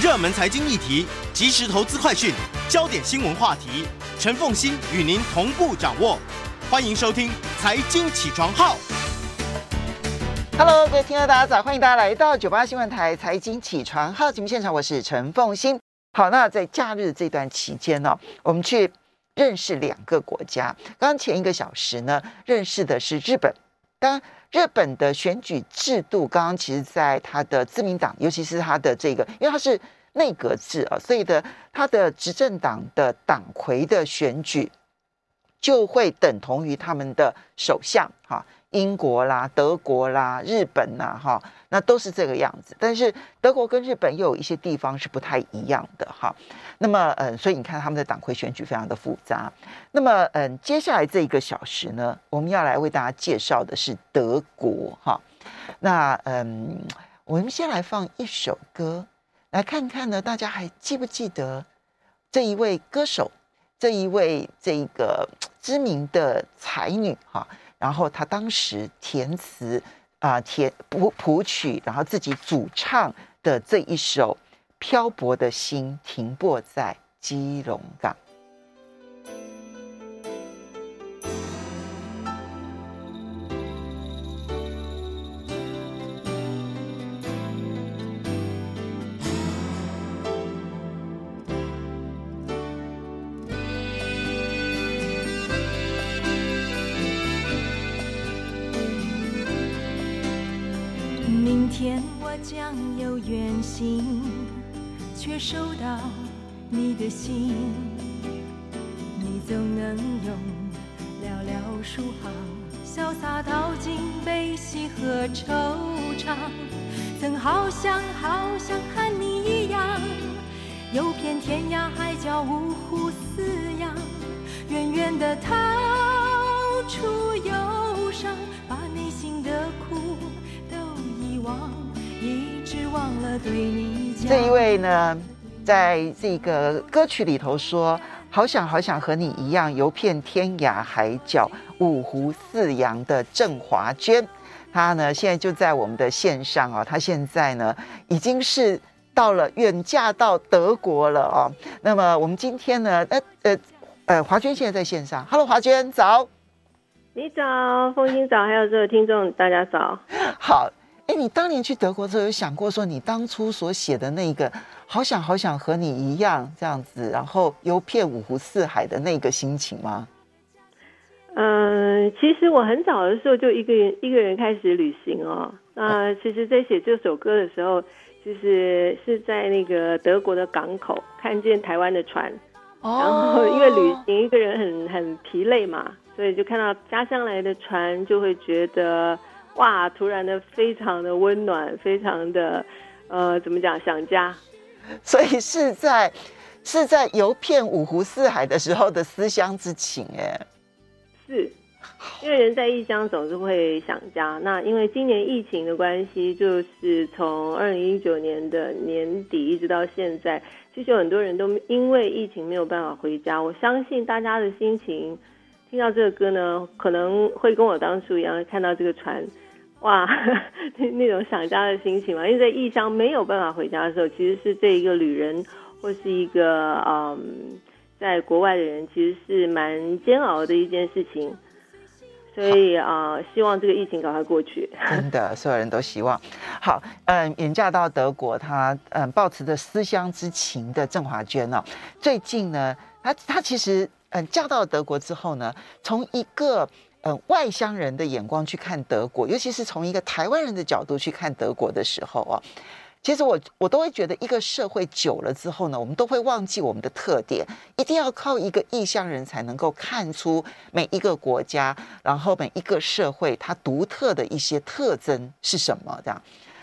热门财经议题、即时投资快讯、焦点新闻话题，陈凤馨与您同步掌握。欢迎收听《财经起床号》。Hello，各位听众大家早，欢迎大家来到九八新闻台《财经起床号》节目现场，我是陈凤馨。好，那在假日这段期间呢，我们去认识两个国家。刚刚前一个小时呢，认识的是日本。当然，日本的选举制度，刚刚其实在他的自民党，尤其是他的这个，因为他是内阁制啊，所以的他的执政党的党魁的选举，就会等同于他们的首相哈。英国啦、德国啦、日本呐，哈，那都是这个样子。但是德国跟日本又有一些地方是不太一样的哈。那么，嗯，所以你看他们的党魁选举非常的复杂。那么，嗯，接下来这一个小时呢，我们要来为大家介绍的是德国哈。那，嗯，我们先来放一首歌，来看看呢，大家还记不记得这一位歌手，这一位这个知名的才女哈。然后他当时填词啊，填谱谱曲，然后自己主唱的这一首《漂泊的心停泊在基隆港》。将有远行，却收到你的信。你总能用寥寥数行，潇洒道尽悲喜和惆怅。曾好想好想和你一样，游遍天涯海角五湖四洋，远远的他这一位呢，在这个歌曲里头说：“好想好想和你一样游遍天涯海角五湖四洋”的郑华娟，她呢现在就在我们的线上啊、哦。她现在呢已经是到了远嫁到德国了哦。那么我们今天呢，呃呃呃，华娟现在在线上。Hello，华娟早。你早，风清早，还有所有听众大家早。好。哎，你当年去德国的时候有想过说，你当初所写的那个“好想好想和你一样”这样子，然后游遍五湖四海的那个心情吗？嗯、呃，其实我很早的时候就一个人一个人开始旅行哦。那其实，在写这首歌的时候，就是是在那个德国的港口看见台湾的船，哦、然后因为旅行一个人很很疲累嘛，所以就看到家乡来的船，就会觉得。哇！突然的，非常的温暖，非常的，呃，怎么讲？想家。所以是在是在游遍五湖四海的时候的思乡之情，哎，是，因为人在异乡总是会想家。那因为今年疫情的关系，就是从二零一九年的年底一直到现在，其实有很多人都因为疫情没有办法回家。我相信大家的心情。听到这个歌呢，可能会跟我当初一样，看到这个船，哇，那种想家的心情嘛。因为在异乡没有办法回家的时候，其实是这一个旅人或是一个嗯，在国外的人，其实是蛮煎熬的一件事情。所以啊、呃，希望这个疫情赶快过去。真的，所有人都希望。好，嗯，远嫁到德国，他嗯，抱持着思乡之情的郑华娟呢，最近呢，他他其实。嗯，嫁到德国之后呢，从一个呃外乡人的眼光去看德国，尤其是从一个台湾人的角度去看德国的时候啊，其实我我都会觉得，一个社会久了之后呢，我们都会忘记我们的特点，一定要靠一个异乡人才能够看出每一个国家，然后每一个社会它独特的一些特征是什么这样。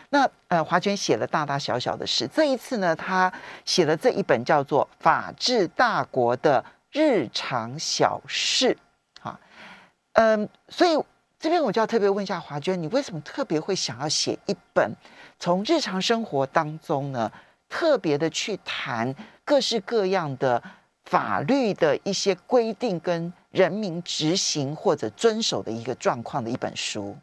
那呃，华娟写了大大小小的事，这一次呢，他写了这一本叫做《法治大国的》日常小事，哈，嗯，所以这边我就要特别问一下华娟，你为什么特别会想要写一本从日常生活当中呢，特别的去谈各式各样的法律的一些规定跟人民执行或者遵守的一个状况的一本书？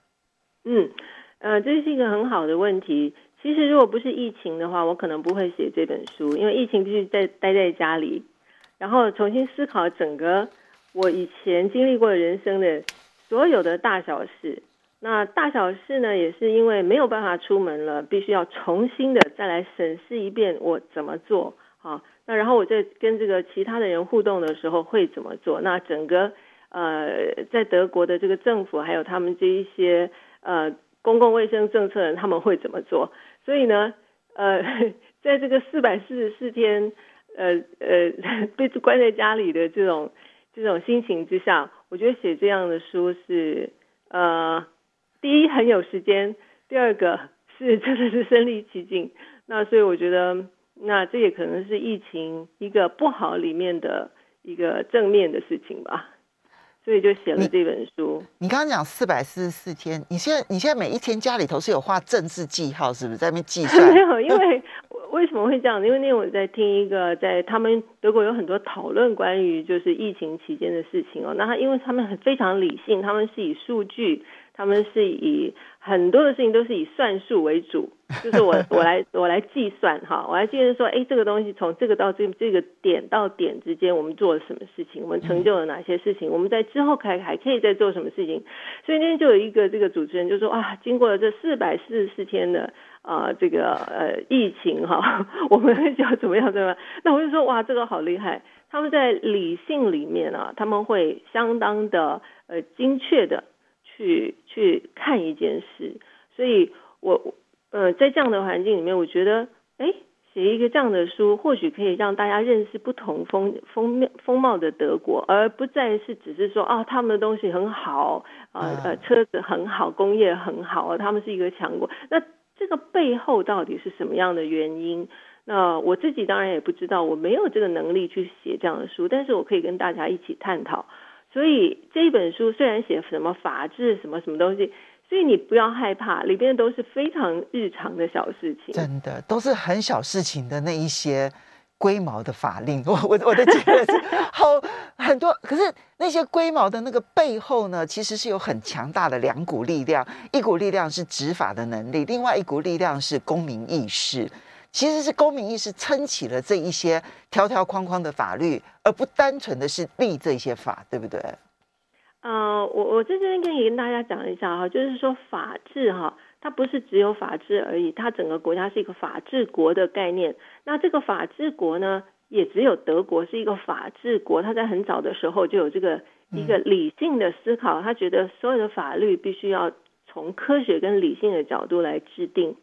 嗯，呃，这是一个很好的问题。其实如果不是疫情的话，我可能不会写这本书，因为疫情必须在待在家里，然后重新思考整个我以前经历过的人生的所有的大小事。那大小事呢，也是因为没有办法出门了，必须要重新的再来审视一遍我怎么做啊。那然后我在跟这个其他的人互动的时候会怎么做？那整个呃，在德国的这个政府还有他们这一些呃公共卫生政策人他们会怎么做？所以呢，呃，在这个四百四十四天呃呃 被关在家里的这种这种心情之下，我觉得写这样的书是呃。第一很有时间，第二个是真的是身临其境，那所以我觉得，那这也可能是疫情一个不好里面的一个正面的事情吧，所以就写了这本书。你，你刚刚讲四百四十四天，你现在你现在每一天家里头是有画政治记号，是不是在那边计算？没有，因为为什么会这样？因为那天我在听一个，在他们德国有很多讨论关于就是疫情期间的事情哦，那他因为他们很非常理性，他们是以数据。他们是以很多的事情都是以算术为主，就是我我来我来计算哈，我来计算说，哎，这个东西从这个到这这个点到点之间，我们做了什么事情，我们成就了哪些事情，我们在之后还还可以再做什么事情。所以那天就有一个这个主持人就说啊，经过了这四百四十四天的啊、呃、这个呃疫情哈，我们就要怎么样怎么样？那我就说哇，这个好厉害，他们在理性里面啊，他们会相当的呃精确的。去去看一件事，所以我呃在这样的环境里面，我觉得哎，写一个这样的书，或许可以让大家认识不同风风面风貌的德国，而不再是只是说啊他们的东西很好啊呃车子很好，工业很好，他们是一个强国。那这个背后到底是什么样的原因？那我自己当然也不知道，我没有这个能力去写这样的书，但是我可以跟大家一起探讨。所以这一本书虽然写什么法治什么什么东西，所以你不要害怕，里边都是非常日常的小事情，真的都是很小事情的那一些龟毛的法令。我我我的觉得是好很多，可是那些龟毛的那个背后呢，其实是有很强大的两股力量，一股力量是执法的能力，另外一股力量是公民意识。其实是公民意识撑起了这一些条条框框的法律，而不单纯的是立这些法，对不对？呃，我我在这边可以跟大家讲一下哈，就是说法治哈，它不是只有法治而已，它整个国家是一个法治国的概念。那这个法治国呢，也只有德国是一个法治国，它在很早的时候就有这个一个理性的思考，他觉得所有的法律必须要从科学跟理性的角度来制定。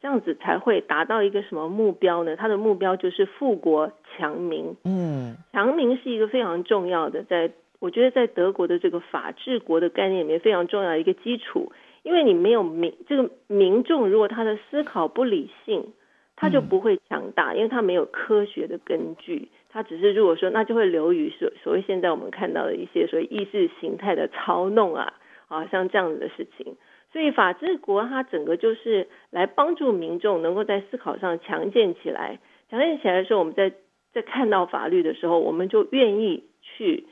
这样子才会达到一个什么目标呢？他的目标就是富国强民。嗯，强民是一个非常重要的，在我觉得在德国的这个法治国的概念里面非常重要的一个基础。因为你没有民，这个民众如果他的思考不理性，他就不会强大，因为他没有科学的根据。他只是如果说，那就会流于所所谓现在我们看到的一些所谓意识形态的操弄啊，啊，像这样子的事情。所以法治国它整个就是来帮助民众能够在思考上强健起来，强健起来的时候，我们在在看到法律的时候，我们就愿意去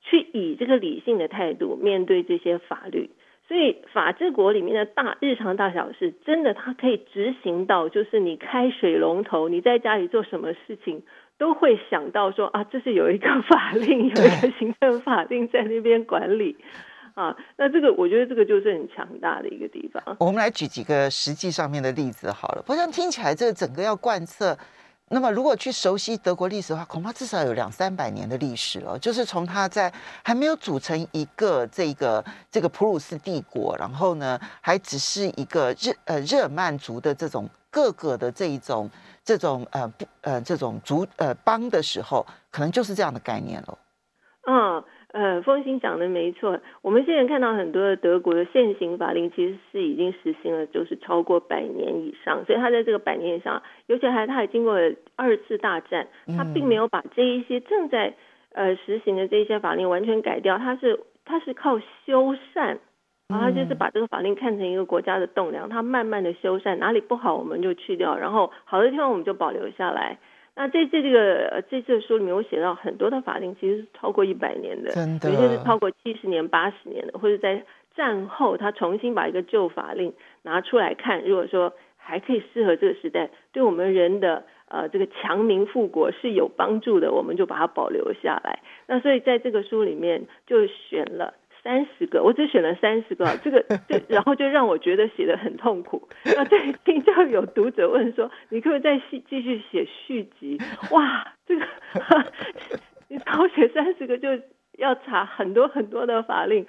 去以这个理性的态度面对这些法律。所以法治国里面的大日常大小事，真的它可以执行到，就是你开水龙头，你在家里做什么事情，都会想到说啊，这是有一个法令，有一个行政法令在那边管理。啊，那这个我觉得这个就是很强大的一个地方。我们来举几个实际上面的例子好了。不像听起来这个整个要贯彻，那么如果去熟悉德国历史的话，恐怕至少有两三百年的历史了。就是从它在还没有组成一个这个这个普鲁士帝国，然后呢还只是一个日呃日耳曼族的这种各个的这一种这种呃不呃这种族呃邦的时候，可能就是这样的概念了。嗯。呃，凤馨讲的没错。我们现在看到很多的德国的现行法令，其实是已经实行了，就是超过百年以上。所以它在这个百年以上，尤其还它还经过了二次大战，它并没有把这一些正在呃实行的这些法令完全改掉，它是它是靠修缮，然后他就是把这个法令看成一个国家的栋梁，它慢慢的修缮，哪里不好我们就去掉，然后好的地方我们就保留下来。那这这这个这次书里面，我写到很多的法令其实是超过一百年的，真的，有些是超过七十年、八十年的，或者在战后他重新把一个旧法令拿出来看，如果说还可以适合这个时代，对我们人的呃这个强民富国是有帮助的，我们就把它保留下来。那所以在这个书里面就选了三十个，我只选了三十个，这个这然后就让我觉得写的很痛苦。那最近就有读者问说，你可不可以再续继续写续集？哇，这个 你抄写三十个就要查很多很多的法令。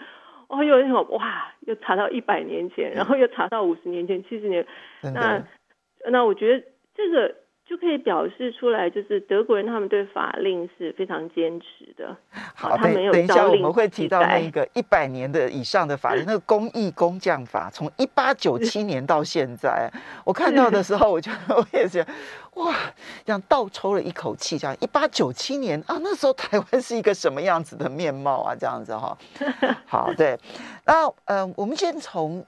哦，有那种哇，又查到一百年前，然后又查到五十年前、七十年，那那我觉得这个。就可以表示出来，就是德国人他们对法令是非常坚持的。好，等等一下我们会提到那个一百年的以上的法令，那个工艺工匠法，从一八九七年到现在，我看到的时候，我就我也觉得哇，这样倒抽了一口气，这样一八九七年啊，那时候台湾是一个什么样子的面貌啊？这样子哈。好，对，那呃，我们先从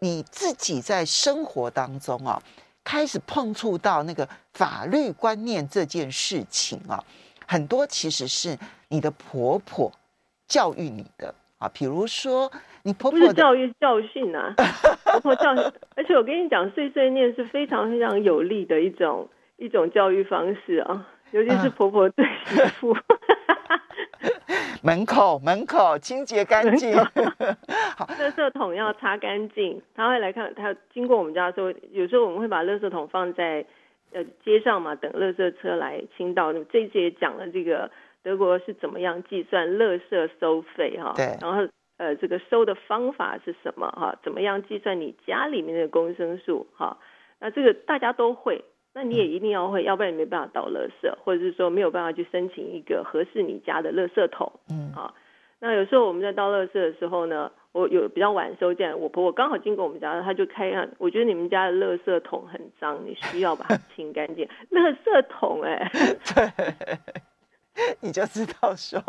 你自己在生活当中啊。开始碰触到那个法律观念这件事情啊，很多其实是你的婆婆教育你的啊，比如说你婆婆是教育教训啊，婆婆教训，而且我跟你讲，碎碎念是非常非常有利的一种一种教育方式啊，尤其是婆婆对媳妇。门口门口清洁干净，好，垃圾桶要擦干净。他会来看，他经过我们家的时候，有时候我们会把垃圾桶放在呃街上嘛，等垃圾车来清倒。那么这一节也讲了这个德国是怎么样计算垃圾收费哈，对，然后呃这个收的方法是什么哈？怎么样计算你家里面的公升数哈？那这个大家都会。那你也一定要会，要不然你没办法倒垃圾，或者是说没有办法去申请一个合适你家的垃圾桶。嗯，啊。那有时候我们在倒垃圾的时候呢，我有比较晚收件，我婆婆刚好经过我们家，她就开让，我觉得你们家的垃圾桶很脏，你需要把它清干净。垃圾桶、欸，哎，对，你就知道说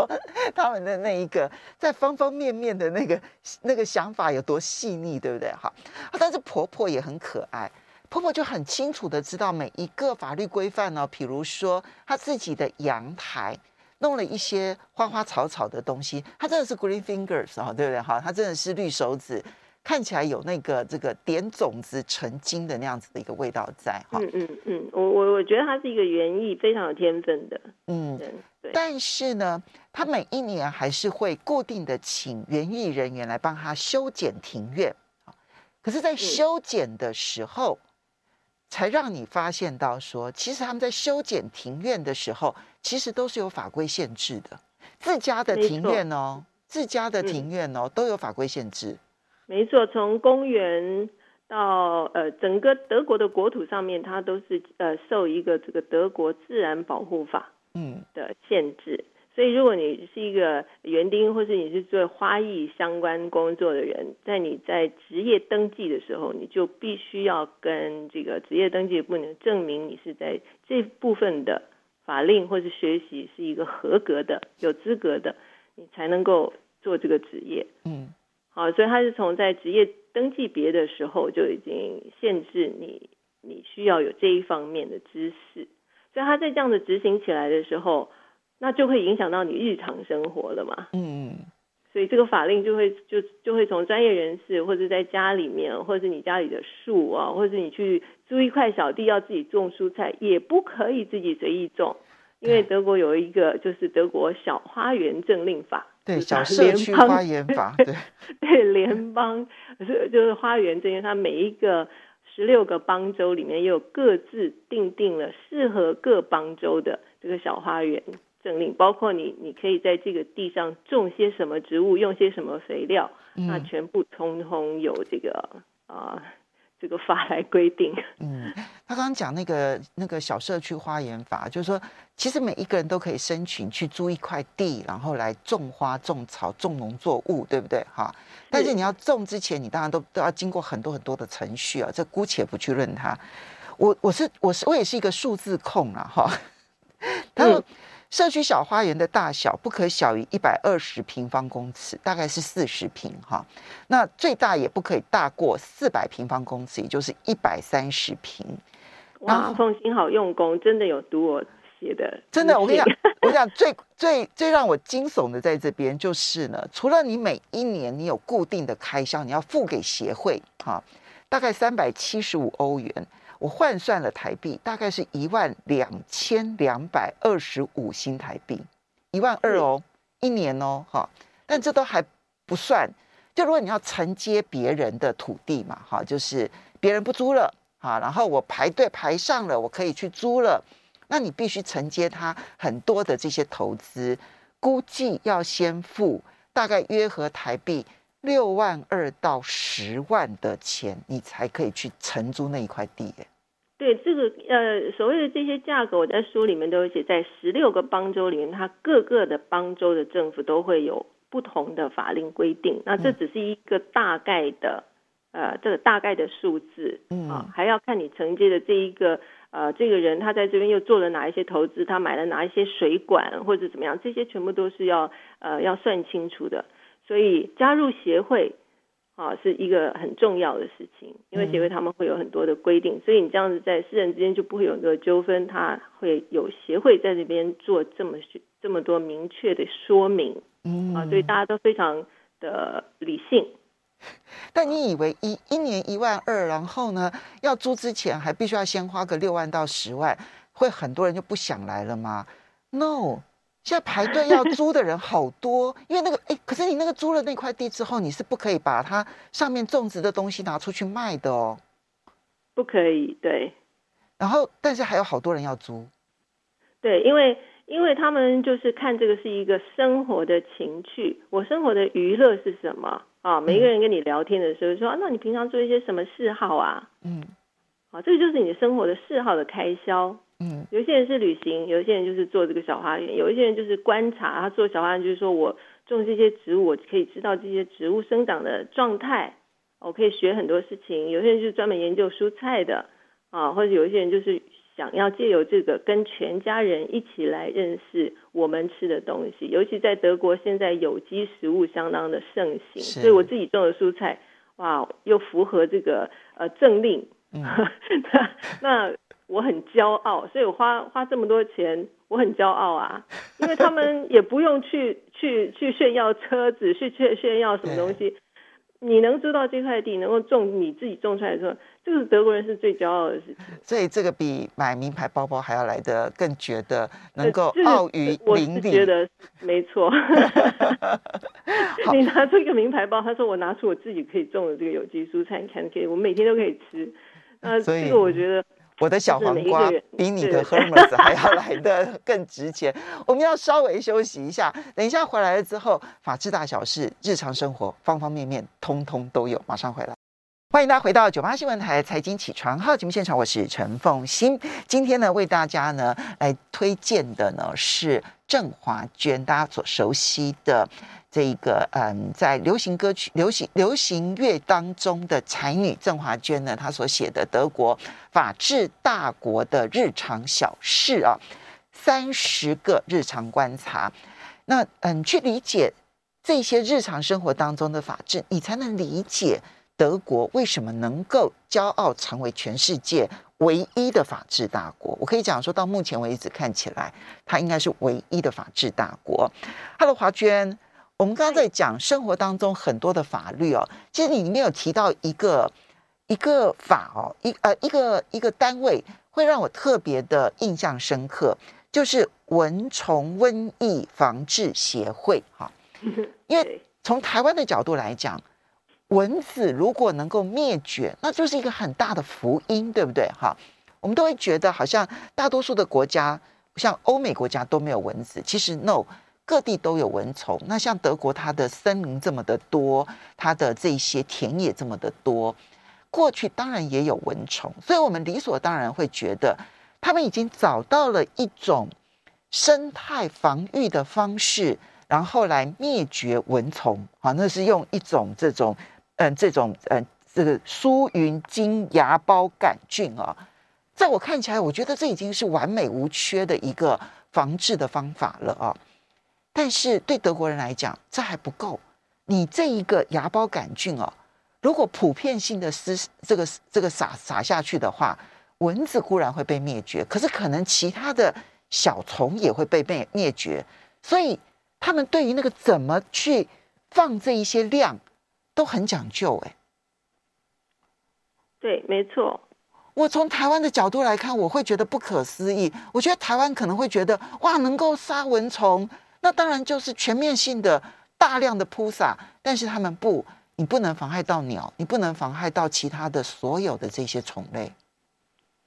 他们的那一个在方方面面的那个那个想法有多细腻，对不对？哈，但是婆婆也很可爱。婆婆就很清楚的知道每一个法律规范呢，比如说她自己的阳台弄了一些花花草草的东西，她真的是 green fingers 哦，对不对？哈，她真的是绿手指，看起来有那个这个点种子成精的那样子的一个味道在哈。嗯嗯嗯，我我我觉得她是一个园艺非常有天分的。嗯，对。但是呢，她每一年还是会固定的请园艺人员来帮她修剪庭院。可是，在修剪的时候。嗯才让你发现到说，其实他们在修剪庭院的时候，其实都是有法规限制的。自家的庭院哦，自家的庭院哦，都有法规限制。没错，从公园到呃整个德国的国土上面，它都是呃受一个这个德国自然保护法嗯的限制。所以，如果你是一个园丁，或是你是做花艺相关工作的人，在你在职业登记的时候，你就必须要跟这个职业登记部门证明你是在这部分的法令或是学习是一个合格的、有资格的，你才能够做这个职业。嗯，好，所以他是从在职业登记别的时候就已经限制你，你需要有这一方面的知识。所以他在这样的执行起来的时候。那就会影响到你日常生活了嘛？嗯，所以这个法令就会就就会从专业人士，或者在家里面，或者是你家里的树啊，或者是你去租一块小地要自己种蔬菜，也不可以自己随意种，因为德国有一个就是德国小花园政令法，对，小社区花园法，对对，联邦是就是花园这些，它每一个十六个邦州里面也有各自定定了适合各邦州的这个小花园。政令包括你，你可以在这个地上种些什么植物，用些什么肥料，嗯、那全部通通有这个啊、呃，这个法来规定。嗯，他刚刚讲那个那个小社区花园法，就是说，其实每一个人都可以申请去租一块地，然后来种花、种草、种农作物，对不对？哈，但是你要种之前，你当然都都要经过很多很多的程序啊，这姑且不去论它。我我是我是我也是一个数字控啊，哈，他说。嗯社区小花园的大小不可小于一百二十平方公尺，大概是四十平哈。那最大也不可以大过四百平方公尺，也就是一百三十平。哇，凤心好用功，真的有读我写的。真的，我跟你讲，我讲最最最让我惊悚的在这边就是呢，除了你每一年你有固定的开销，你要付给协会哈。大概三百七十五欧元，我换算了台币，大概是一万两千两百二十五新台币，一万二哦，一年哦，哈，但这都还不算。就如果你要承接别人的土地嘛，哈，就是别人不租了，哈，然后我排队排上了，我可以去租了，那你必须承接他很多的这些投资，估计要先付大概约合台币六万二到十万的钱，你才可以去承租那一块地。对，这个呃，所谓的这些价格，我在书里面都有写，在十六个邦州里面，它各个的邦州的政府都会有。不同的法令规定，那这只是一个大概的，嗯、呃，这个大概的数字，嗯啊，还要看你承接的这一个，呃，这个人他在这边又做了哪一些投资，他买了哪一些水管或者怎么样，这些全部都是要，呃，要算清楚的。所以加入协会，啊，是一个很重要的事情，因为协会他们会有很多的规定，所以你这样子在私人之间就不会有很多纠纷，他会有协会在这边做这么这么多明确的说明。嗯啊，所以大家都非常的理性。但你以为一一年一万二，然后呢，要租之前还必须要先花个六万到十万，会很多人就不想来了吗？No，现在排队要租的人好多，因为那个哎，可是你那个租了那块地之后，你是不可以把它上面种植的东西拿出去卖的哦。不可以，对。然后，但是还有好多人要租。对，因为。因为他们就是看这个是一个生活的情趣，我生活的娱乐是什么啊？每一个人跟你聊天的时候说，啊，那你平常做一些什么嗜好啊？嗯，啊，这个就是你生活的嗜好的开销。嗯，有些人是旅行，有些人就是做这个小花园，有一些人就是观察。他做小花园就是说我种这些植物，我可以知道这些植物生长的状态，我可以学很多事情。有些人就是专门研究蔬菜的啊，或者有一些人就是。想要借由这个跟全家人一起来认识我们吃的东西，尤其在德国，现在有机食物相当的盛行，所以我自己种的蔬菜，哇，又符合这个呃政令，嗯、那那我很骄傲，所以我花花这么多钱，我很骄傲啊，因为他们也不用去去去炫耀车子，去炫炫耀什么东西。你能租到这块地，能够种你自己种出来的时候，这个是德国人是最骄傲的事情。所以这个比买名牌包包还要来得更觉得能够傲于邻里。我觉得没错。你拿出一个名牌包，他说我拿出我自己可以种的这个有机蔬菜，你看可以，我每天都可以吃。呃，这个我觉得。我的小黄瓜比你的 Hermes 还要 来的更值钱。我们要稍微休息一下，等一下回来了之后，法治大小事、日常生活方方面面，通通都有。马上回来，欢迎大家回到九八新闻台财经起床号节目现场，我是陈凤欣。今天呢，为大家呢来推荐的呢是郑华娟，大家所熟悉的。这一个嗯，在流行歌曲、流行流行乐当中的才女郑华娟呢，她所写的德国法治大国的日常小事啊，三十个日常观察。那嗯，去理解这些日常生活当中的法治，你才能理解德国为什么能够骄傲成为全世界唯一的法治大国。我可以讲说到目前为止，看起来它应该是唯一的法治大国。Hello，华娟。我们刚刚在讲生活当中很多的法律哦，其实你里面有提到一个一个法哦，一呃一个一个单位会让我特别的印象深刻，就是蚊虫瘟疫防治协会哈。因为从台湾的角度来讲，蚊子如果能够灭绝，那就是一个很大的福音，对不对哈？我们都会觉得好像大多数的国家，像欧美国家都没有蚊子，其实 no。各地都有蚊虫，那像德国，它的森林这么的多，它的这些田野这么的多，过去当然也有蚊虫，所以我们理所当然会觉得，他们已经找到了一种生态防御的方式，然后来灭绝蚊虫。啊，那是用一种这种嗯这种嗯这个苏云金芽孢杆菌啊，在我看起来，我觉得这已经是完美无缺的一个防治的方法了啊。但是对德国人来讲，这还不够。你这一个芽孢杆菌哦，如果普遍性的施这个这个撒撒下去的话，蚊子固然会被灭绝，可是可能其他的小虫也会被灭灭绝。所以他们对于那个怎么去放这一些量都很讲究。哎，对，没错。我从台湾的角度来看，我会觉得不可思议。我觉得台湾可能会觉得，哇，能够杀蚊虫，那当然就是全面性的、大量的扑洒。但是他们不，你不能妨害到鸟，你不能妨害到其他的所有的这些虫类。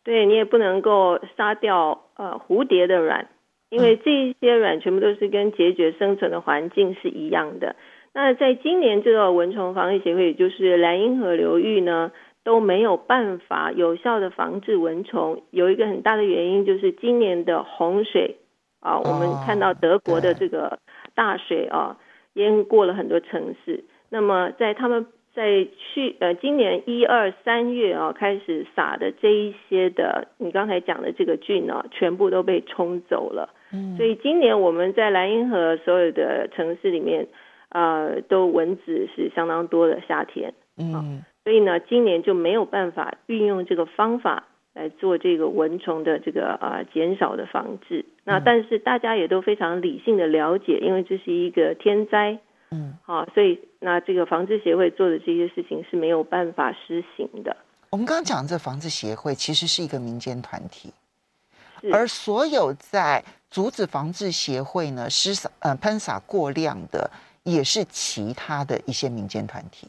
对，你也不能够杀掉呃蝴蝶的卵，因为这些卵全部都是跟孑孓生存的环境是一样的。那在今年这个蚊虫防疫协会，也就是兰茵河流域呢，都没有办法有效的防治蚊虫，有一个很大的原因就是今年的洪水啊，我们看到德国的这个大水啊，淹过了很多城市。那么在他们在去呃今年一二三月啊开始撒的这一些的，你刚才讲的这个菌呢，全部都被冲走了。嗯，所以今年我们在莱茵河所有的城市里面，呃，都蚊子是相当多的夏天。嗯。所以呢，今年就没有办法运用这个方法来做这个蚊虫的这个啊减少的防治。那但是大家也都非常理性的了解，因为这是一个天灾，嗯，好，所以那这个防治协会做的这些事情是没有办法施行的。我们刚刚讲的这防治协会其实是一个民间团体，而所有在阻止防治协会呢施洒呃喷洒过量的，也是其他的一些民间团体。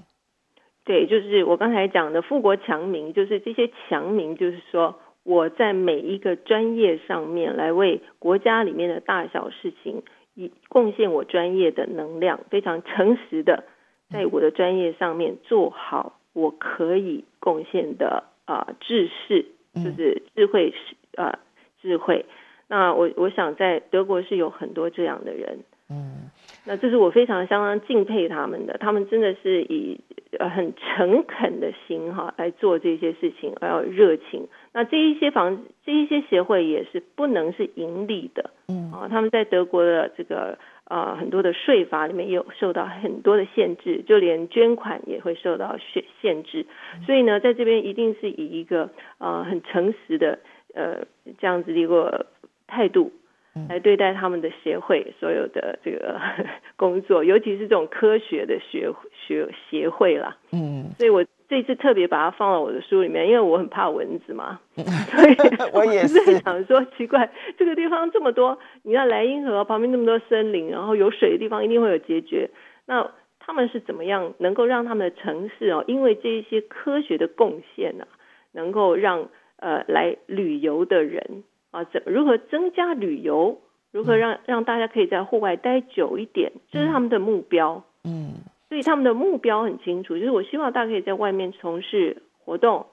对，就是我刚才讲的富国强民，就是这些强民，就是说我在每一个专业上面来为国家里面的大小事情，以贡献我专业的能量，非常诚实的，在我的专业上面做好我可以贡献的啊、呃、知识，就是智慧是啊、呃、智慧。那我我想在德国是有很多这样的人，嗯，那这是我非常相当敬佩他们的，他们真的是以。呃，很诚恳的心哈来做这些事情，而有热情。那这一些房，这一些协会也是不能是盈利的，嗯啊，他们在德国的这个呃很多的税法里面也有受到很多的限制，就连捐款也会受到限限制。所以呢，在这边一定是以一个呃很诚实的呃这样子的一个态度。来对待他们的协会所有的这个 工作，尤其是这种科学的学学协会啦。嗯，所以我这次特别把它放到我的书里面，因为我很怕蚊子嘛。所以 我也是想说，奇怪，这个地方这么多，你看莱茵河旁边那么多森林，然后有水的地方一定会有孑孓。那他们是怎么样能够让他们的城市哦，因为这一些科学的贡献呢，能够让呃来旅游的人。啊，怎如何增加旅游？如何让让大家可以在户外待久一点？这是他们的目标。嗯，所以他们的目标很清楚，就是我希望大家可以在外面从事活动。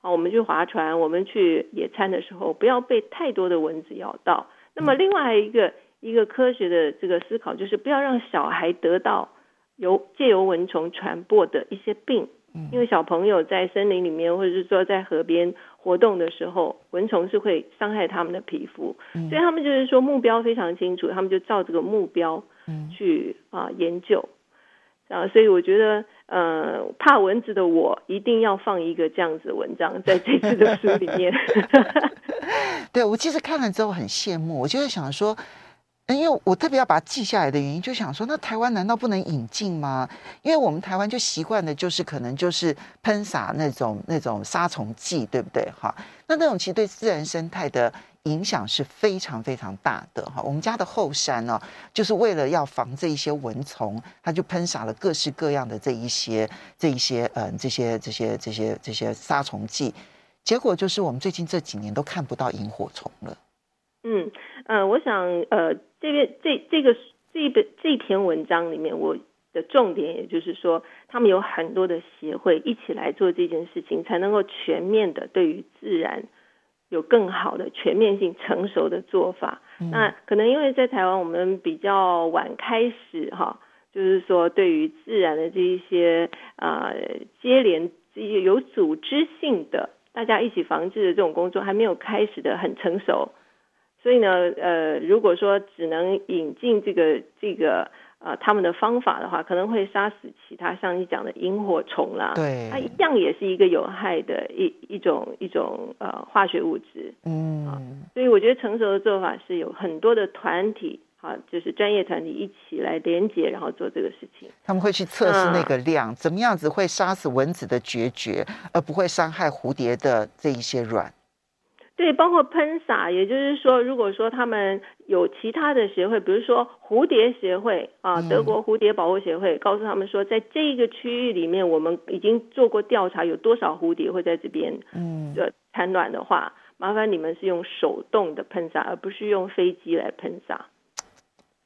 啊，我们去划船，我们去野餐的时候，不要被太多的蚊子咬到。那么，另外一个一个科学的这个思考，就是不要让小孩得到由借由蚊虫传播的一些病。因为小朋友在森林里面，或者是说在河边活动的时候，蚊虫是会伤害他们的皮肤，嗯、所以他们就是说目标非常清楚，他们就照这个目标去啊、呃、研究啊，所以我觉得呃怕蚊子的我一定要放一个这样子的文章在这次的书里面。对，我其实看了之后很羡慕，我就会想说。因为我特别要把它记下来的原因，就想说，那台湾难道不能引进吗？因为我们台湾就习惯的，就是可能就是喷洒那种那种杀虫剂，对不对？哈，那那种其实对自然生态的影响是非常非常大的哈。我们家的后山呢，就是为了要防这一些蚊虫，它就喷洒了各式各样的这一些这一些嗯这些这些这些这些杀虫剂，结果就是我们最近这几年都看不到萤火虫了。嗯呃，我想呃。这边这这个这一本这篇文章里面，我的重点也就是说，他们有很多的协会一起来做这件事情，才能够全面的对于自然有更好的全面性成熟的做法。嗯、那可能因为在台湾我们比较晚开始哈，就是说对于自然的这一些啊、呃、接连这些有组织性的大家一起防治的这种工作还没有开始的很成熟。所以呢，呃，如果说只能引进这个这个呃他们的方法的话，可能会杀死其他像你讲的萤火虫啦，对，它一样也是一个有害的一一种一种呃化学物质，嗯，所以我觉得成熟的做法是有很多的团体好，就是专业团体一起来连接，然后做这个事情。他们会去测试那个量，怎么样子会杀死蚊子的决绝，而不会伤害蝴蝶的这一些卵。对，包括喷洒，也就是说，如果说他们有其他的协会，比如说蝴蝶协会啊，德国蝴蝶保护协会，告诉他们说，在这个区域里面，我们已经做过调查，有多少蝴蝶会在这边嗯的产卵的话，麻烦你们是用手动的喷洒，而不是用飞机来喷洒。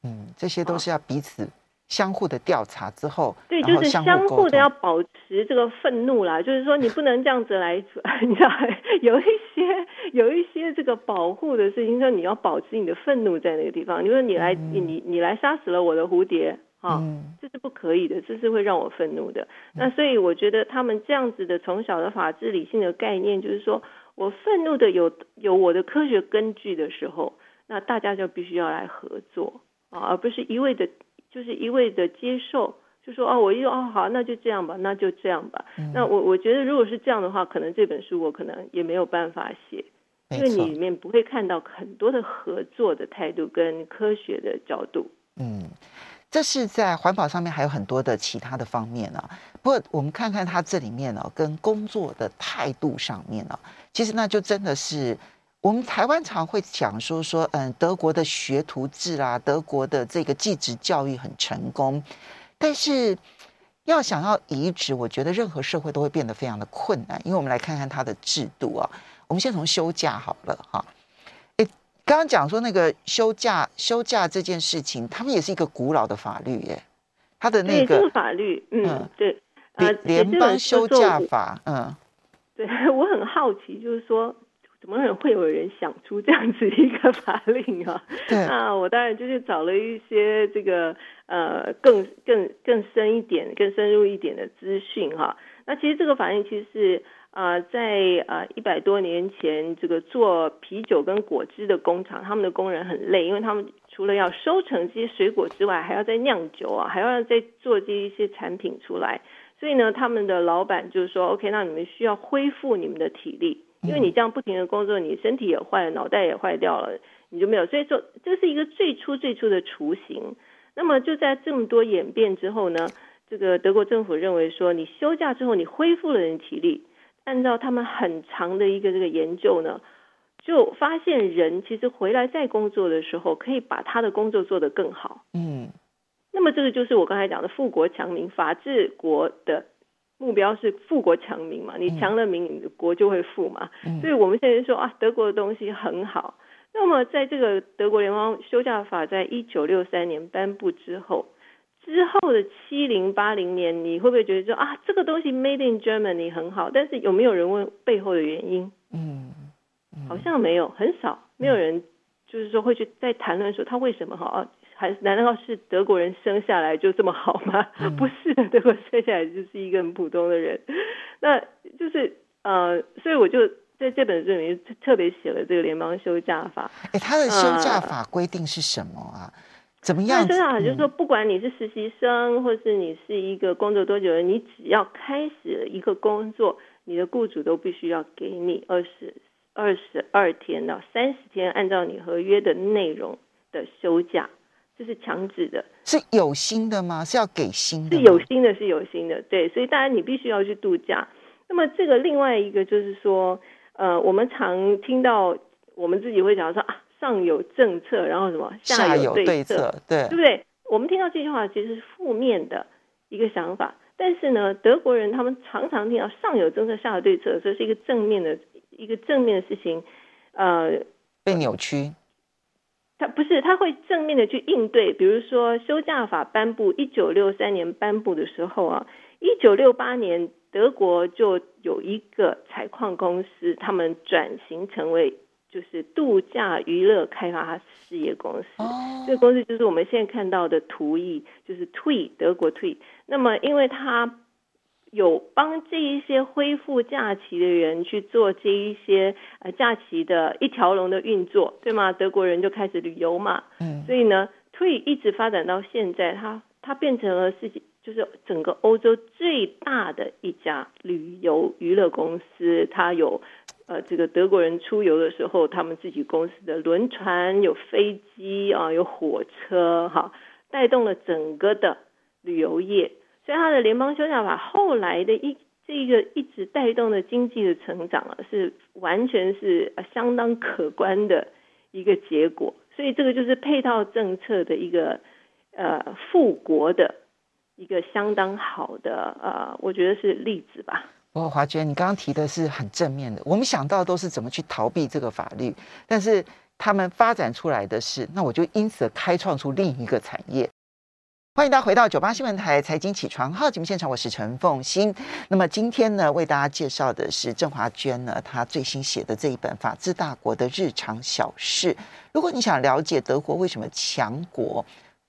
嗯，这些都是要彼此相互的调查之后，对，就是相互的要保持这个愤怒啦。就是说，你不能这样子来，你知道，有一些有一些这个保护的事情，说你要保持你的愤怒在那个地方。你说你来，嗯、你你你来杀死了我的蝴蝶啊，嗯、这是不可以的，这是会让我愤怒的。那所以我觉得他们这样子的从小的法治理性的概念，就是说我愤怒的有有我的科学根据的时候，那大家就必须要来合作。啊，而不是一味的，就是一味的接受，就说哦，我一哦好，那就这样吧，那就这样吧。嗯、那我我觉得，如果是这样的话，可能这本书我可能也没有办法写，因为你里面不会看到很多的合作的态度跟科学的角度。嗯，这是在环保上面还有很多的其他的方面啊。不过我们看看它这里面呢、啊，跟工作的态度上面呢、啊，其实那就真的是。我们台湾常会讲说说，嗯，德国的学徒制啊，德国的这个继职教育很成功，但是要想要移植，我觉得任何社会都会变得非常的困难。因为我们来看看它的制度啊，我们先从休假好了哈。诶，刚刚讲说那个休假休假这件事情，他们也是一个古老的法律耶，他的那个，这个法律，嗯，嗯对，联联邦休假法，嗯，对 我很好奇，就是说。怎么会有人想出这样子一个法令啊？那我当然就是找了一些这个呃更更更深一点、更深入一点的资讯哈。那其实这个法令其实是啊、呃、在啊一百多年前，这个做啤酒跟果汁的工厂，他们的工人很累，因为他们除了要收成这些水果之外，还要再酿酒啊，还要再做这一些产品出来。所以呢，他们的老板就是说，OK，那你们需要恢复你们的体力。因为你这样不停的工作，你身体也坏了，脑袋也坏掉了，你就没有。所以说，这是一个最初最初的雏形。那么就在这么多演变之后呢，这个德国政府认为说，你休假之后，你恢复了人体力，按照他们很长的一个这个研究呢，就发现人其实回来再工作的时候，可以把他的工作做得更好。嗯。那么这个就是我刚才讲的富国强民法治国的。目标是富国强民嘛，你强了民，你的国就会富嘛。嗯、所以我们现在说啊，德国的东西很好。那么在这个德国联邦休假法在一九六三年颁布之后，之后的七零八零年，你会不会觉得说啊，这个东西 Made in Germany 很好？但是有没有人问背后的原因？嗯，嗯好像没有，很少，没有人就是说会去再谈论说它为什么好啊。还难道是德国人生下来就这么好吗？嗯、不是的，德国生下来就是一个很普通的人。那就是呃，所以我就在这本书里面特别写了这个联邦休假法。哎，他的休假法规定是什么啊？呃、怎么样？休假法就是说，不管你是实习生，嗯、或是你是一个工作多久的人，你只要开始了一个工作，你的雇主都必须要给你二十二十二天到三十天，按照你合约的内容的休假。这是强制的，是有心的吗？是要给心的？是有心的，是有心的。对，所以当然你必须要去度假。那么这个另外一个就是说，呃，我们常听到我们自己会讲说啊，上有政策，然后什么下有对策，对策，对，对不对？我们听到这句话其实是负面的一个想法，但是呢，德国人他们常常听到上有政策，下有对策，所以是一个正面的一个正面的事情，呃，被扭曲。他不是，他会正面的去应对。比如说，休假法颁布一九六三年颁布的时候啊，一九六八年德国就有一个采矿公司，他们转型成为就是度假娱乐开发事业公司。哦，这个公司就是我们现在看到的图意，就是 TWE 德国 TWE。那么，因为它有帮这一些恢复假期的人去做这一些呃假期的一条龙的运作，对吗？德国人就开始旅游嘛，嗯，所以呢，TUI 一直发展到现在，它它变成了世界就是整个欧洲最大的一家旅游娱乐公司，它有呃，这个德国人出游的时候，他们自己公司的轮船、有飞机啊，有火车，哈，带动了整个的旅游业。所以，他的联邦休假法后来的一这个一直带动的经济的成长啊，是完全是相当可观的一个结果。所以，这个就是配套政策的一个呃复国的一个相当好的呃，我觉得是例子吧。哦，华娟，你刚刚提的是很正面的。我们想到都是怎么去逃避这个法律，但是他们发展出来的是，那我就因此开创出另一个产业。欢迎大家回到九八新闻台财经起床号节目现场，我是陈凤欣。那么今天呢，为大家介绍的是郑华娟呢，她最新写的这一本《法治大国的日常小事》。如果你想了解德国为什么强国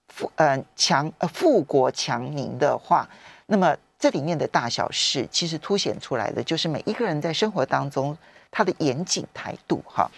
富呃强呃富国强民的话，那么。这里面的大小事，其实凸显出来的就是每一个人在生活当中他的严谨态度哈。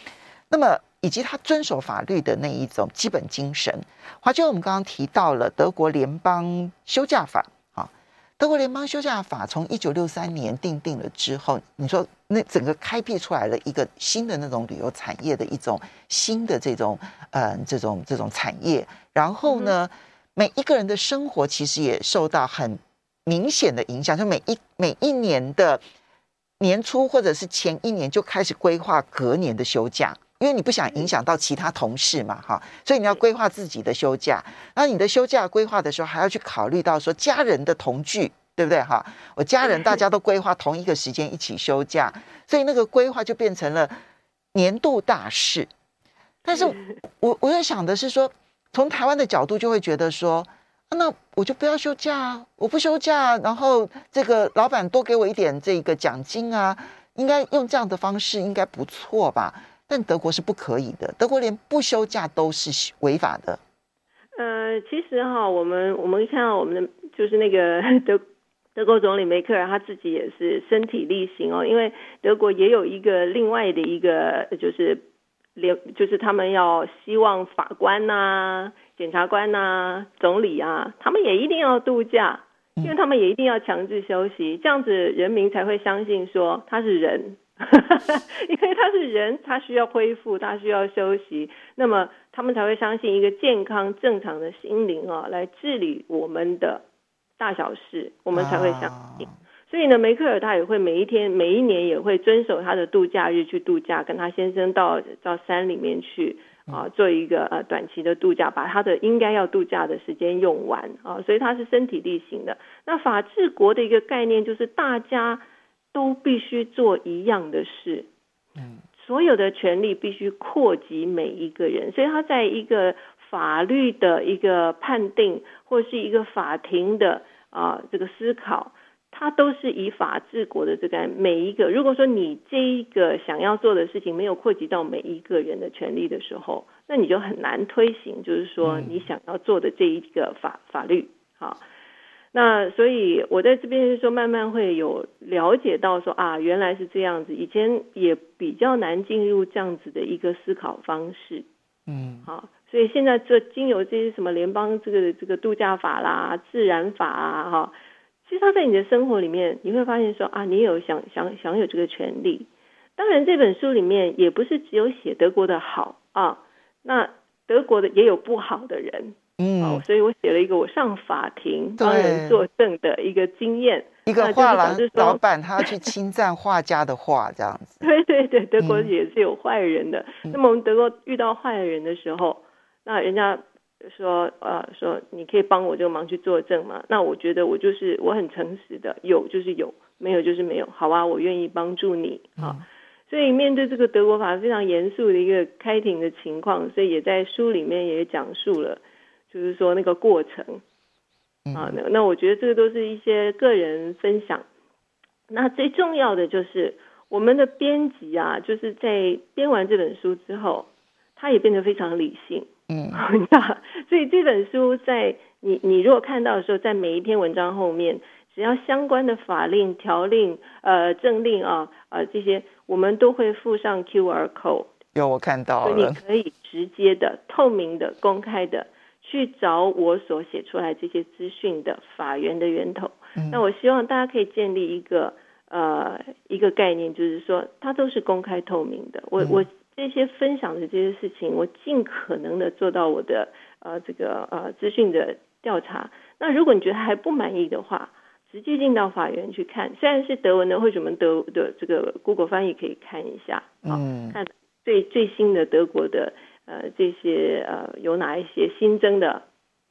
那么以及他遵守法律的那一种基本精神。华娟，我们刚刚提到了德国联邦休假法啊，德国联邦休假法从一九六三年定定了之后，你说那整个开辟出来了一个新的那种旅游产业的一种新的这种呃这种这种产业，然后呢，每一个人的生活其实也受到很。明显的影响，就每一每一年的年初或者是前一年就开始规划隔年的休假，因为你不想影响到其他同事嘛，哈，所以你要规划自己的休假。那你的休假规划的时候，还要去考虑到说家人的同聚，对不对？哈，我家人大家都规划同一个时间一起休假，所以那个规划就变成了年度大事。但是 我我在想的是说，从台湾的角度就会觉得说。那我就不要休假啊，我不休假，然后这个老板多给我一点这个奖金啊，应该用这样的方式应该不错吧？但德国是不可以的，德国连不休假都是违法的。呃，其实哈，我们我们看到我们的就是那个 德德国总理梅克尔他自己也是身体力行哦，因为德国也有一个另外的一个就是连就是他们要希望法官呐、啊。检察官呐、啊，总理啊，他们也一定要度假，因为他们也一定要强制休息，这样子人民才会相信说他是人，因为他是人，他需要恢复，他需要休息，那么他们才会相信一个健康正常的心灵啊，来治理我们的大小事，我们才会相信。所以呢，梅克尔他也会每一天、每一年也会遵守他的度假日去度假，跟他先生到到山里面去。啊，做一个呃短期的度假，把他的应该要度假的时间用完啊，所以他是身体力行的。那法治国的一个概念就是大家都必须做一样的事，嗯，所有的权利必须扩及每一个人，所以他在一个法律的一个判定或是一个法庭的啊这个思考。他都是以法治国的这个每一个，如果说你这一个想要做的事情没有扩及到每一个人的权利的时候，那你就很难推行，就是说你想要做的这一个法法律。好，那所以我在这边是说，慢慢会有了解到说啊，原来是这样子，以前也比较难进入这样子的一个思考方式。嗯，好，所以现在这经由这些什么联邦这个这个度假法啦、自然法啊，哈。其实它在你的生活里面，你会发现说啊，你有享享享有这个权利。当然，这本书里面也不是只有写德国的好啊，那德国的也有不好的人，嗯，啊、所以我写了一个我上法庭帮人作证的一个经验。一个画廊老板他要去侵占画家的画，这样子。对对对，德国也是有坏人的。嗯、那么我们德国遇到坏人的时候，那人家。说呃说你可以帮我这个忙去作证吗？那我觉得我就是我很诚实的，有就是有，没有就是没有。好啊，我愿意帮助你啊。所以面对这个德国法非常严肃的一个开庭的情况，所以也在书里面也讲述了，就是说那个过程啊。那那我觉得这个都是一些个人分享。那最重要的就是我们的编辑啊，就是在编完这本书之后，他也变得非常理性。嗯，所以这本书在你你如果看到的时候，在每一篇文章后面，只要相关的法令、条令、呃政令啊呃这些，我们都会附上 QR code。有我看到了，所以你可以直接的、透明的、公开的去找我所写出来这些资讯的法源的源头。嗯、那我希望大家可以建立一个呃一个概念，就是说它都是公开透明的。我、嗯、我这些分享的这些事情，我尽可能的做到我的呃这个呃资讯的调查。那如果你觉得还不满意的话，直接进到法院去看。虽然是德文的，或者我们德的这个 Google 翻译可以看一下啊，嗯、看最最新的德国的呃这些呃有哪一些新增的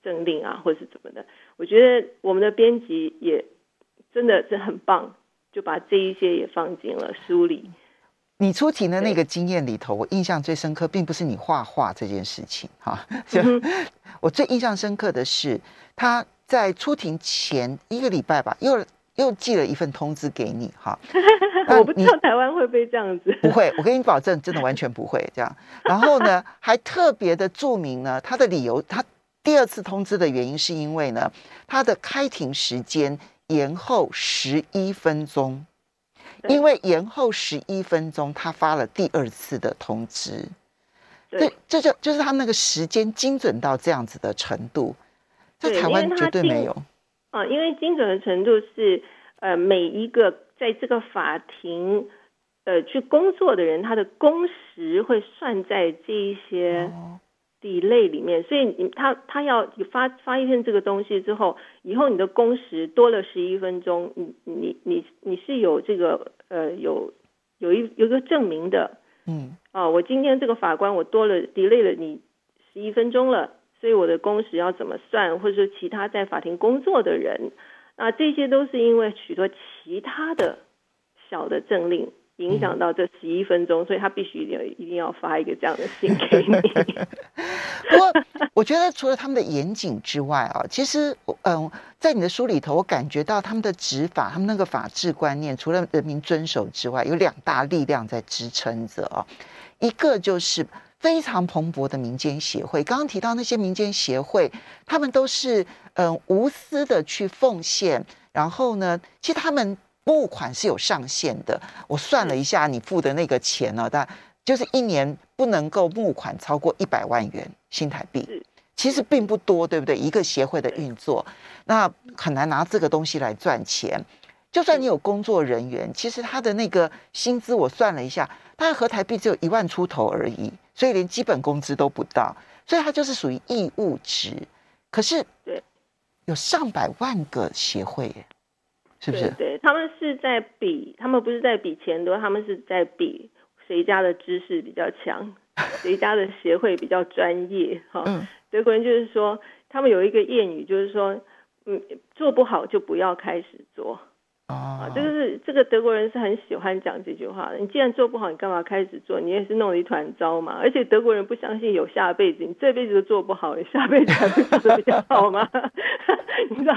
政令啊，或者是怎么的。我觉得我们的编辑也真的是很棒，就把这一些也放进了书里。你出庭的那个经验里头，我印象最深刻，并不是你画画这件事情哈，就我最印象深刻的是他在出庭前一个礼拜吧，又又寄了一份通知给你哈。我不知道台湾会不会这样子，不会，我跟你保证，真的完全不会这样。然后呢，还特别的注明呢，他的理由，他第二次通知的原因是因为呢，他的开庭时间延后十一分钟。因为延后十一分钟，他发了第二次的通知，对，这就就是他那个时间精准到这样子的程度，在台湾绝对没有。啊，因为精准的程度是，呃，每一个在这个法庭，呃，去工作的人，他的工时会算在这一些。哦。delay 里面，所以你他他要发发一篇这个东西之后，以后你的工时多了十一分钟，你你你你是有这个呃有有一有一个证明的，嗯。啊，我今天这个法官我多了 delay 了你十一分钟了，所以我的工时要怎么算，或者说其他在法庭工作的人，那，这些都是因为许多其他的小的政令。影响到这十一分钟，所以他必须一定要一定要发一个这样的 信给你。不过，我觉得除了他们的严谨之外啊，其实，嗯，在你的书里头，我感觉到他们的执法，他们那个法治观念，除了人民遵守之外，有两大力量在支撑着啊。一个就是非常蓬勃的民间协会，刚刚提到那些民间协会，他们都是嗯无私的去奉献，然后呢，其实他们。募款是有上限的，我算了一下，你付的那个钱呢，但就是一年不能够募款超过一百万元新台币，其实并不多，对不对？一个协会的运作，那很难拿这个东西来赚钱。就算你有工作人员，其实他的那个薪资我算了一下，大概合台币只有一万出头而已，所以连基本工资都不到，所以他就是属于义务职。可是，对有上百万个协会耶。是不是？对，对，他们是在比，他们不是在比钱多，他们是在比谁家的知识比较强，谁家的协会比较专业。哈、嗯，德国人就是说，他们有一个谚语，就是说，嗯，做不好就不要开始做。啊，这个是这个德国人是很喜欢讲这句话的。你既然做不好，你干嘛开始做？你也是弄了一团糟嘛。而且德国人不相信有下辈子，你这辈子都做不好，你下辈子还会做的比较好吗？你知道？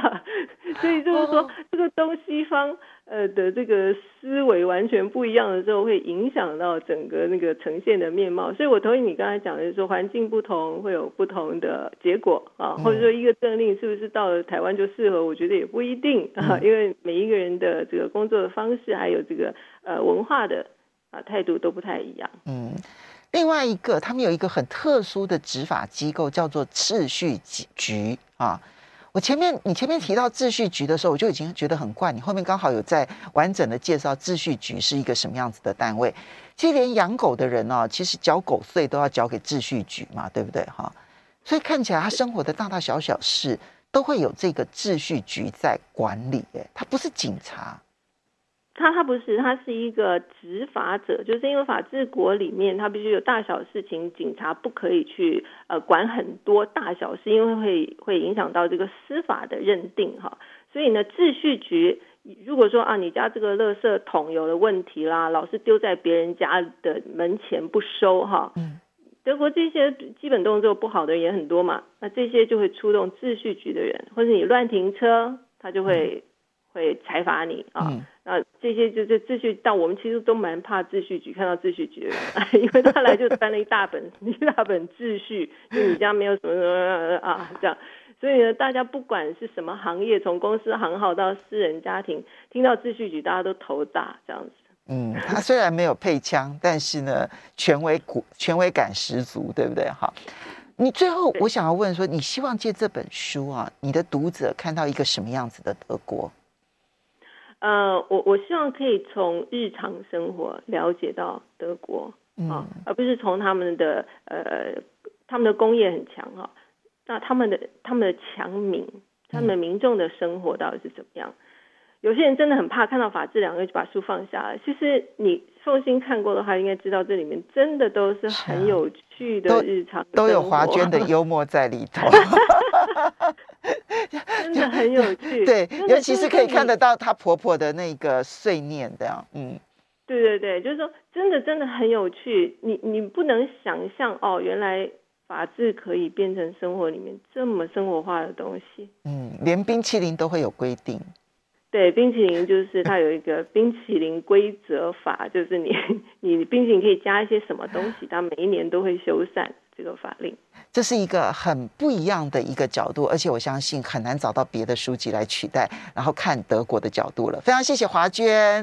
所以就是说，这个东西方。呃的这个思维完全不一样的时候，会影响到整个那个呈现的面貌。所以我同意你刚才讲的，就是说环境不同会有不同的结果啊，或者说一个政令是不是到了台湾就适合？我觉得也不一定啊，因为每一个人的这个工作的方式，还有这个呃文化的啊态度都不太一样。嗯，另外一个，他们有一个很特殊的执法机构，叫做秩序局啊。我前面你前面提到秩序局的时候，我就已经觉得很怪。你后面刚好有在完整的介绍秩序局是一个什么样子的单位。其实连养狗的人哦，其实缴狗税都要交给秩序局嘛，对不对哈？所以看起来他生活的大大小小事都会有这个秩序局在管理。哎，他不是警察。他他不是，他是一个执法者，就是因为法治国里面，他必须有大小事情，警察不可以去呃管很多大小事，因为会会影响到这个司法的认定哈。所以呢，秩序局如果说啊，你家这个垃圾桶有了问题啦，老是丢在别人家的门前不收哈，嗯，德国这些基本动作不好的人也很多嘛，那这些就会出动秩序局的人，或者你乱停车，他就会。会裁罚你啊！啊，这些就是秩序，但我们其实都蛮怕秩序局，看到秩序局的人，因为他来就搬了一大本 一大本秩序，就你家没有什么什么啊这样，所以呢，大家不管是什么行业，从公司行号到私人家庭，听到秩序局，大家都头大这样子。嗯，他虽然没有配枪，但是呢，权威股权威感十足，对不对？哈，你最后我想要问说，你希望借这本书啊，你的读者看到一个什么样子的德国？呃，我我希望可以从日常生活了解到德国啊，嗯、而不是从他们的呃他们的工业很强哈，那他们的他们的强民，他们民众的生活到底是怎么样？嗯、有些人真的很怕看到“法治”两个就把书放下了。其实你凤心看过的话，应该知道这里面真的都是很有趣的日常的，都有华娟的幽默在里头。真的很有趣，对，尤其是可以看得到她婆婆的那个碎念的，嗯，对对对，就是说真的真的很有趣，你你不能想象哦，原来法治可以变成生活里面这么生活化的东西，嗯，连冰淇淋都会有规定，对，冰淇淋就是它有一个冰淇淋规则法，就是你 你冰淇淋可以加一些什么东西，它每一年都会修缮这个法令。这是一个很不一样的一个角度，而且我相信很难找到别的书籍来取代，然后看德国的角度了。非常谢谢华娟。